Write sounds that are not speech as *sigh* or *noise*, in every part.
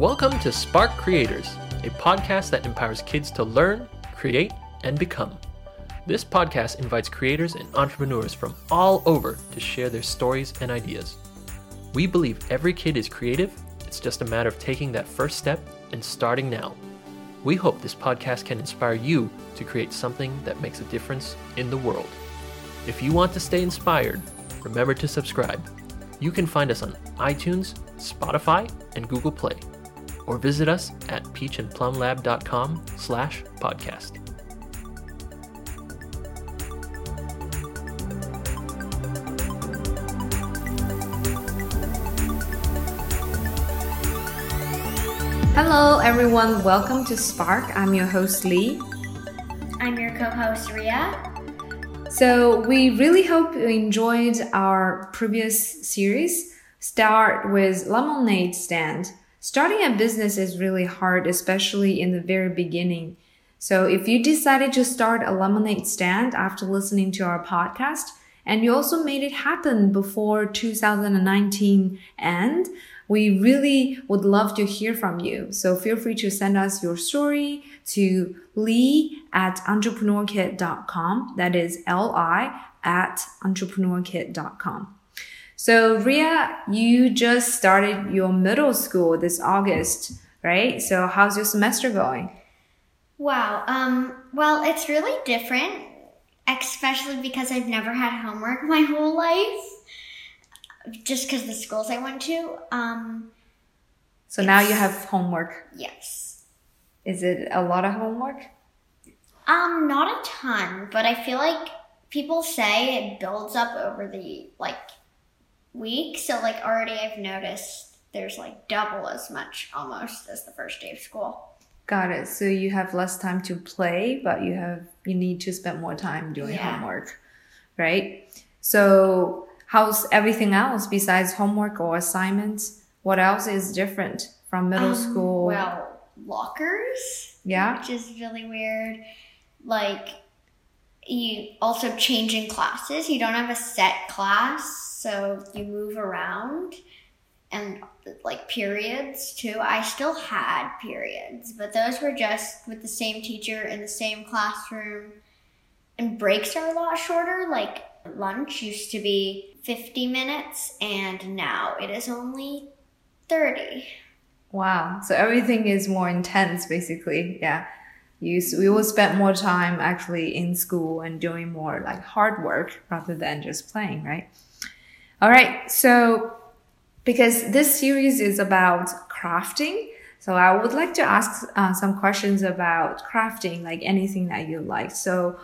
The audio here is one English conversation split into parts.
Welcome to Spark Creators, a podcast that empowers kids to learn, create, and become. This podcast invites creators and entrepreneurs from all over to share their stories and ideas. We believe every kid is creative, it's just a matter of taking that first step and starting now. We hope this podcast can inspire you to create something that makes a difference in the world. If you want to stay inspired, remember to subscribe. You can find us on iTunes, Spotify, and Google Play, or visit us at peachandplumlab.com slash podcast. Hello, everyone. Welcome to Spark. I'm your host, Lee. I'm your co host, Ria. So, we really hope you enjoyed our previous series. Start with lemonade stand. Starting a business is really hard, especially in the very beginning. So, if you decided to start a lemonade stand after listening to our podcast, and you also made it happen before 2019 end, we really would love to hear from you. So feel free to send us your story to lee at entrepreneurkit.com. That is L-I at entrepreneurkit.com. So Ria, you just started your middle school this August, right? So how's your semester going? Wow. Um, well, it's really different, especially because I've never had homework *laughs* my whole life just because the schools I went to. Um, so now you have homework. Yes. Is it a lot of homework? Um, not a ton, but I feel like people say it builds up over the like week. So like already I've noticed there's like double as much almost as the first day of school. Got it. So you have less time to play, but you have you need to spend more time doing Yeah. homework, right? So how's everything else besides homework or assignments? What else is different from middle Um, school? Well, lockers. Yeah. Which is really weird. Like, you also changing classes. You don't have a set class, so you move around. And like periods too. I still had periods, but those were just with the same teacher in the same classroom. And breaks are a lot shorter. Like lunch used to be 50 minutes, and now it is only 30. Wow. So everything is more intense, basically. Yeah. You, we will spend more time actually in school and doing more like hard work rather than just playing, right? All right. So, because this series is about crafting, so I would like to ask uh, some questions about crafting, like anything that you like. So,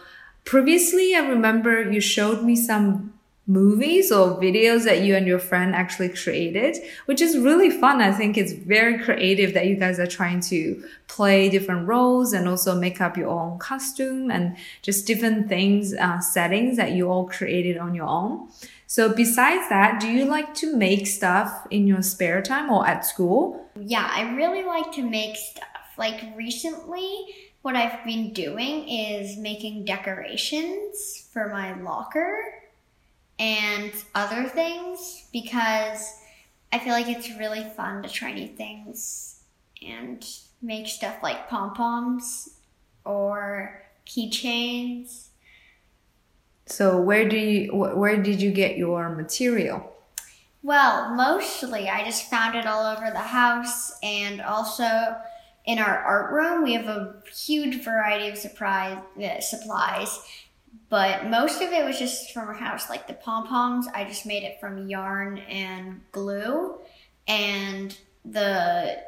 previously, I remember you showed me some movies or videos that you and your friend actually created, which is really fun. I think it's very creative that you guys are trying to play different roles and also make up your own costume and just different things, uh, settings that you all created on your own. So besides that, do you like to make stuff in your spare time or at school? Yeah, I really like to make stuff. Like recently, what I've been doing is making decorations for my locker and other things because I feel like it's really fun to try new things and make stuff like pom poms or keychains. So where do you, where did you get your material? Well, mostly I just found it all over the house and also in our art room we have a huge variety of surprise uh, supplies. But most of it was just from our house, like the pom poms. I just made it from yarn and glue, and the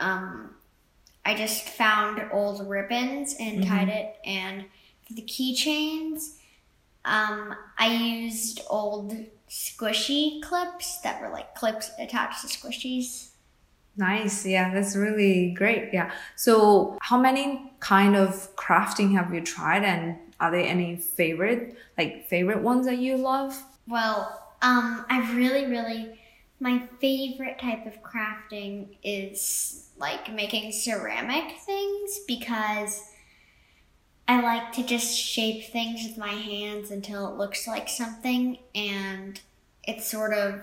um, I just found old ribbons and tied it. And for the keychains, um, I used old squishy clips that were like clips attached to squishies. Nice. Yeah, that's really great. Yeah. So how many kind of crafting have you tried and are there any favorite, like favorite ones that you love? Well, um, I really, really, my favorite type of crafting is like making ceramic things because I like to just shape things with my hands until it looks like something and it's sort of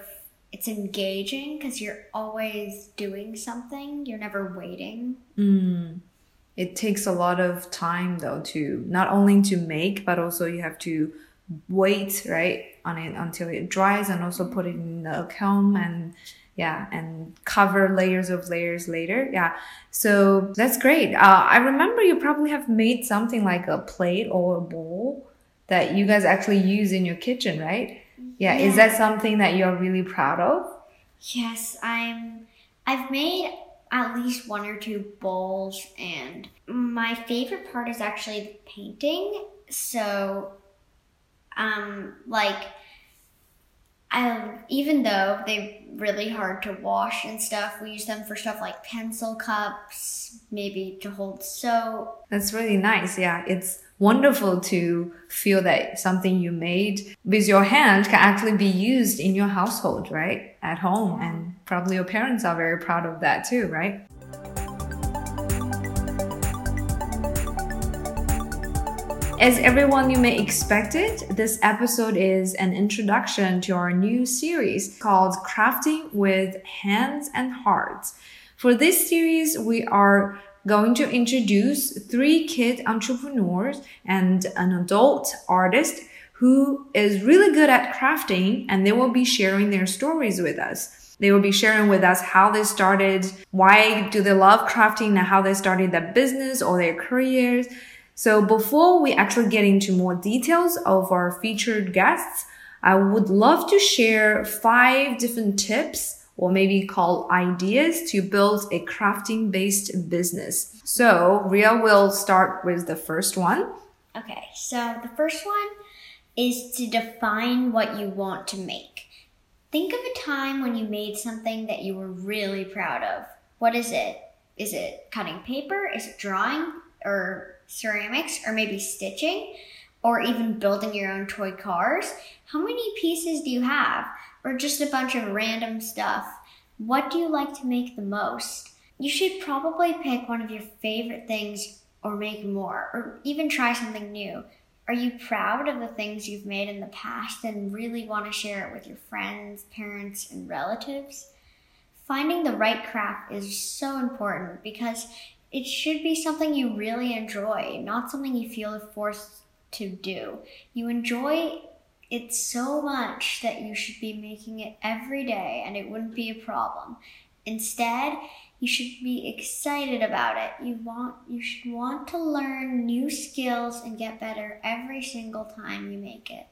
it's engaging because you're always doing something. You're never waiting. Mm. It takes a lot of time though to not only to make, but also you have to wait right on it until it dries and also put it in the kiln and yeah and cover layers of layers later. Yeah. So that's great. Uh, i remember you probably have made something like a plate or a bowl that you guys actually use in your kitchen right? Yeah, is that something that you're really proud of? Yes, I'm. I've made at least one or two bowls, and my favorite part is actually the painting. So, um, like, I even though they're really hard to wash and stuff, we use them for stuff like pencil cups, maybe to hold soap. That's really nice. Yeah, it's wonderful to feel that something you made with your hand can actually be used in your household, right? At home. And probably your parents are very proud of that too, right? As everyone you may expect it, this episode is an introduction to our new series called Crafting with Hands and Hearts. For this series, we are going to introduce three kid entrepreneurs and an adult artist who is really good at crafting and they will be sharing their stories with us. They will be sharing with us how they started, why do they love crafting and how they started their business or their careers. So before we actually get into more details of our featured guests, I would love to share five different tips or maybe call ideas to build a crafting based business. So Ria will start with the first one. Okay, so the first one is to define what you want to make. Think of a time when you made something that you were really proud of. What is it? Is it cutting paper? Is it drawing? Or ceramics? Or maybe stitching? Or even building your own toy cars? How many pieces do you have? Or just a bunch of random stuff? What do you like to make the most? You should probably pick one of your favorite things or make more, or even try something new. Are you proud of the things you've made in the past and really want to share it with your friends, parents, and relatives? Finding the right craft is so important because it should be something you really enjoy, not something you feel forced to do. You enjoy it so much that you should be making it every day and it wouldn't be a problem. Instead, you should be excited about it. You want you should want to learn new skills and get better every single time you make it.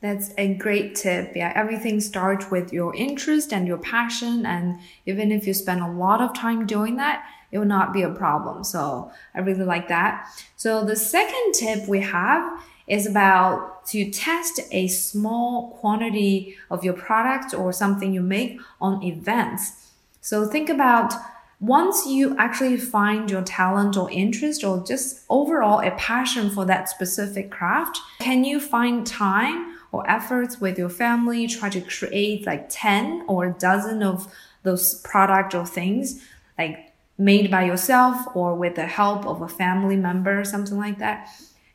That's a great tip. Yeah, everything starts with your interest and your passion. And even if you spend a lot of time doing that, it will not be a problem. So I really like that. So the second tip we have is about to test a small quantity of your product or something you make on events. So think about once you actually find your talent or interest or just overall a passion for that specific craft, can you find time or efforts with your family try to create like 10 or a dozen of those product or things like made by yourself or with the help of a family member something like that?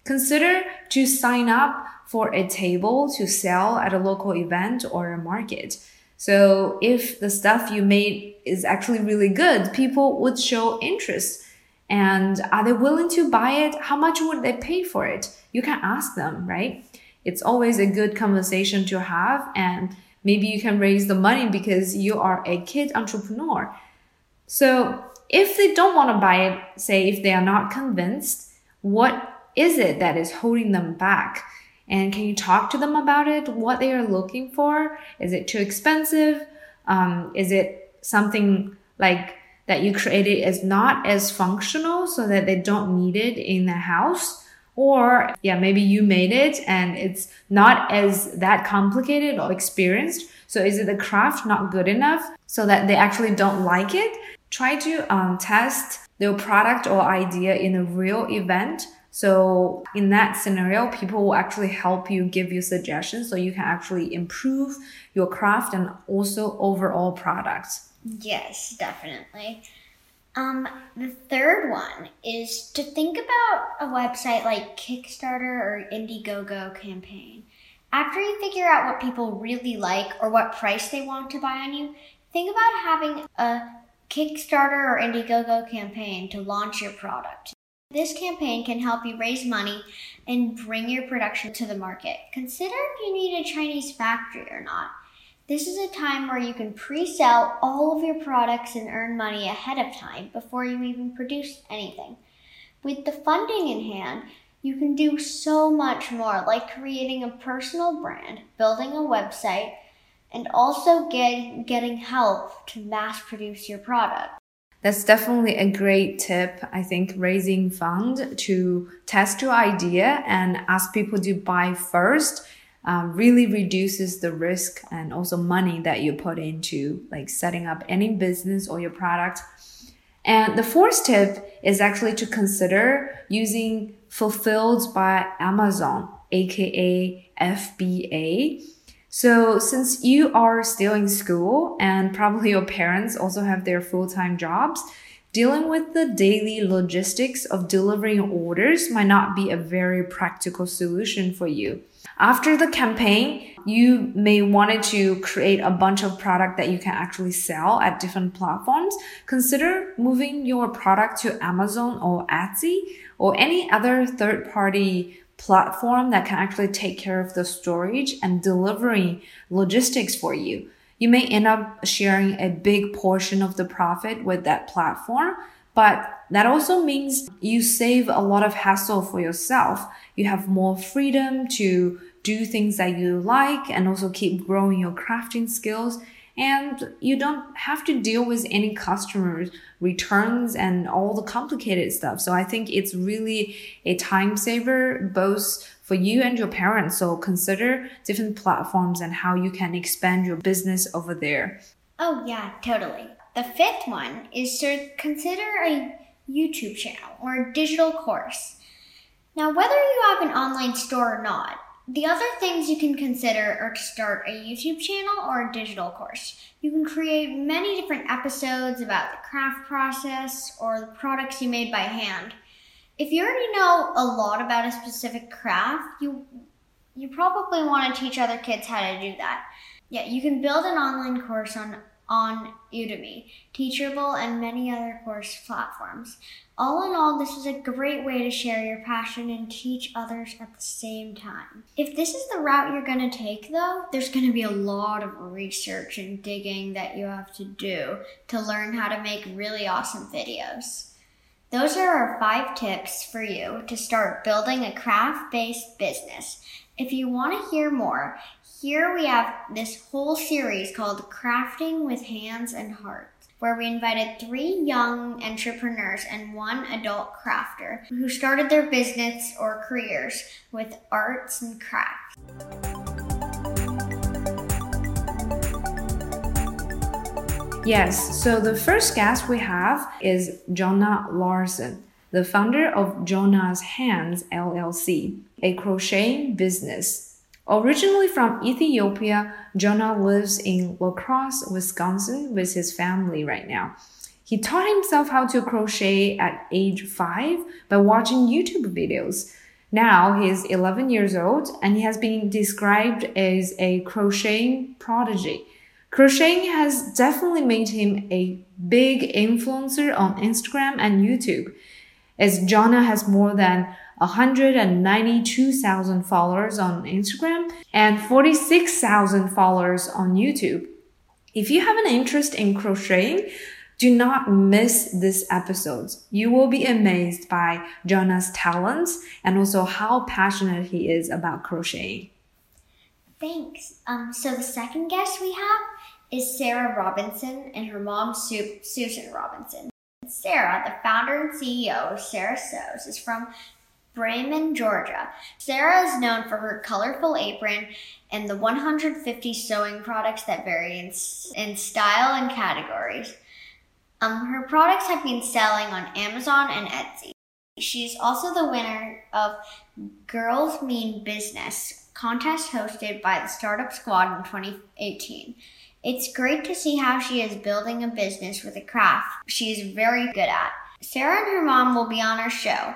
Consider to sign up for a table to sell at a local event or a market. So if the stuff you made is actually really good, people would show interest. And are they willing to buy it? How much would they pay for it? You can ask them, right? It's always a good conversation to have. And maybe you can raise the money because you are a kid entrepreneur. So if they don't want to buy it, say if they are not convinced, what is it that is holding them back? And can you talk to them about it? What they are looking for? Is it too expensive? Um, is it something like that you created is not as functional so that they don't need it in the house? Or yeah, maybe you made it and it's not as that complicated or experienced. So is it the craft not good enough so that they actually don't like it? Try to um, test your product or idea in a real event so in that scenario, people will actually help you give you suggestions so you can actually improve your craft and also overall products. Yes, definitely. Um, the third one is to think about a website like Kickstarter or Indiegogo campaign. After you figure out what people really like or what price they want to buy on you, think about having a Kickstarter or Indiegogo campaign to launch your product. This campaign can help you raise money and bring your production to the market. Consider if you need a Chinese factory or not. This is a time where you can pre sell all of your products and earn money ahead of time before you even produce anything. With the funding in hand, you can do so much more, like creating a personal brand, building a website, and also get, getting help to mass produce your product. That's definitely a great tip. I think raising fund to test your idea and ask people to buy first um, really reduces the risk and also money that you put into like setting up any business or your product. And the fourth tip is actually to consider using fulfilled by Amazon, aka FBA. So since you are still in school and probably your parents also have their full-time jobs, dealing with the daily logistics of delivering orders might not be a very practical solution for you. After the campaign, you may wanted to create a bunch of product that you can actually sell at different platforms. Consider moving your product to Amazon or Etsy or any other third party platform that can actually take care of the storage and delivery logistics for you. You may end up sharing a big portion of the profit with that platform, but that also means you save a lot of hassle for yourself. You have more freedom to do things that you like and also keep growing your crafting skills. And you don't have to deal with any customers returns and all the complicated stuff. So I think it's really a time saver both for you and your parents. So consider different platforms and how you can expand your business over there. Oh, yeah, totally. The fifth one is to consider a YouTube channel or a digital course. Now, whether you have an online store or not, the other things you can consider are to start a YouTube channel or a digital course. You can create many different episodes about the craft process or the products you made by hand. If you already know a lot about a specific craft, you you probably want to teach other kids how to do that. Yeah, you can build an online course on on Udemy, Teachable, and many other course platforms. All in all, this is a great way to share your passion and teach others at the same time. If this is the route you're going to take, though, there's going to be a lot of research and digging that you have to do to learn how to make really awesome videos. Those are our five tips for you to start building a craft based business. If you want to hear more, here we have this whole series called Crafting with Hands and Heart where we invited three young entrepreneurs and one adult crafter who started their business or careers with arts and crafts. Yes, so the first guest we have is Jonah Larson, the founder of Jonah's Hands LLC, a crocheting business Originally from Ethiopia, Jonah lives in La Crosse, Wisconsin with his family right now. He taught himself how to crochet at age 5 by watching YouTube videos. Now he's 11 years old and he has been described as a crocheting prodigy. Crocheting has definitely made him a big influencer on Instagram and YouTube, as Jonah has more than 192,000 followers on Instagram and 46,000 followers on YouTube. If you have an interest in crocheting, do not miss this episode. You will be amazed by Jonah's talents and also how passionate he is about crocheting. Thanks. Um, so the second guest we have is Sarah Robinson and her mom, Su- Susan Robinson. Sarah, the founder and CEO of Sarah Sews, is from Bremen, Georgia. Sarah is known for her colorful apron and the 150 sewing products that vary in, in style and categories. Um, her products have been selling on Amazon and Etsy. She's also the winner of Girls Mean Business contest hosted by the Startup Squad in 2018. It's great to see how she is building a business with a craft she is very good at. Sarah and her mom will be on our show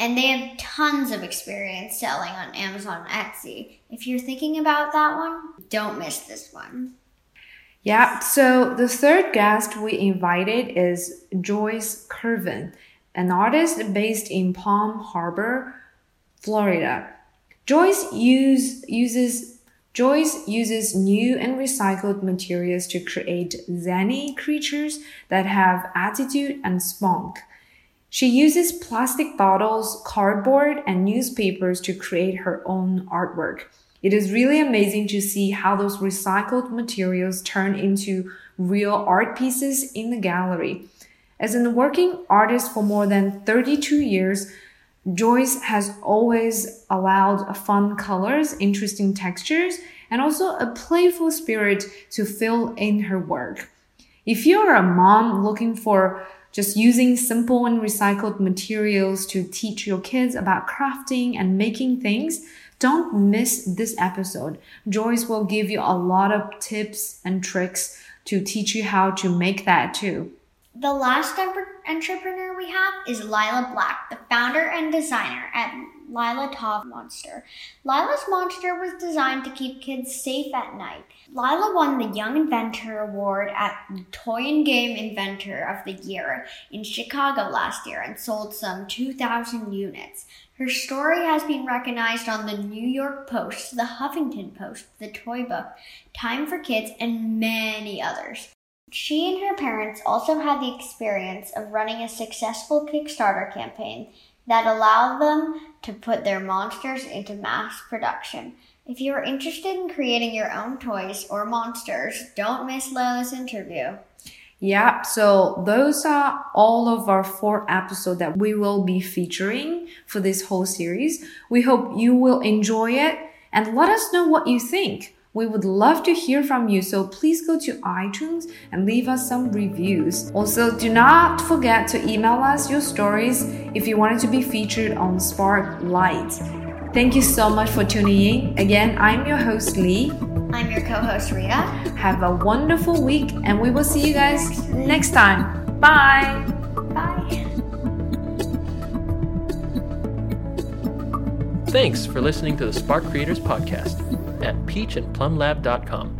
and they have tons of experience selling on Amazon and Etsy. If you're thinking about that one, don't miss this one. Yeah, so the third guest we invited is Joyce Curvin, an artist based in Palm Harbor, Florida. Joyce use, uses Joyce uses new and recycled materials to create zany creatures that have attitude and spunk. She uses plastic bottles, cardboard, and newspapers to create her own artwork. It is really amazing to see how those recycled materials turn into real art pieces in the gallery. As a working artist for more than 32 years, Joyce has always allowed fun colors, interesting textures, and also a playful spirit to fill in her work. If you're a mom looking for just using simple and recycled materials to teach your kids about crafting and making things, don't miss this episode. Joyce will give you a lot of tips and tricks to teach you how to make that too. The last entrepreneur we have is Lila Black, the founder and designer at Lila Top Monster. Lila's monster was designed to keep kids safe at night. Lila won the Young Inventor Award at Toy and Game Inventor of the Year in Chicago last year and sold some 2,000 units. Her story has been recognized on the New York Post, the Huffington Post, the Toy Book, Time for Kids, and many others. She and her parents also had the experience of running a successful Kickstarter campaign that allow them to put their monsters into mass production. If you are interested in creating your own toys or monsters, don't miss Lila's interview. Yeah, so those are all of our four episodes that we will be featuring for this whole series. We hope you will enjoy it and let us know what you think. We would love to hear from you, so please go to iTunes and leave us some reviews. Also, do not forget to email us your stories if you wanted to be featured on Spark Light. Thank you so much for tuning in. Again, I'm your host, Lee. I'm your co host, Ria. Have a wonderful week, and we will see you guys next time. Bye. Bye. Thanks for listening to the Spark Creators Podcast at peachandplumlab.com.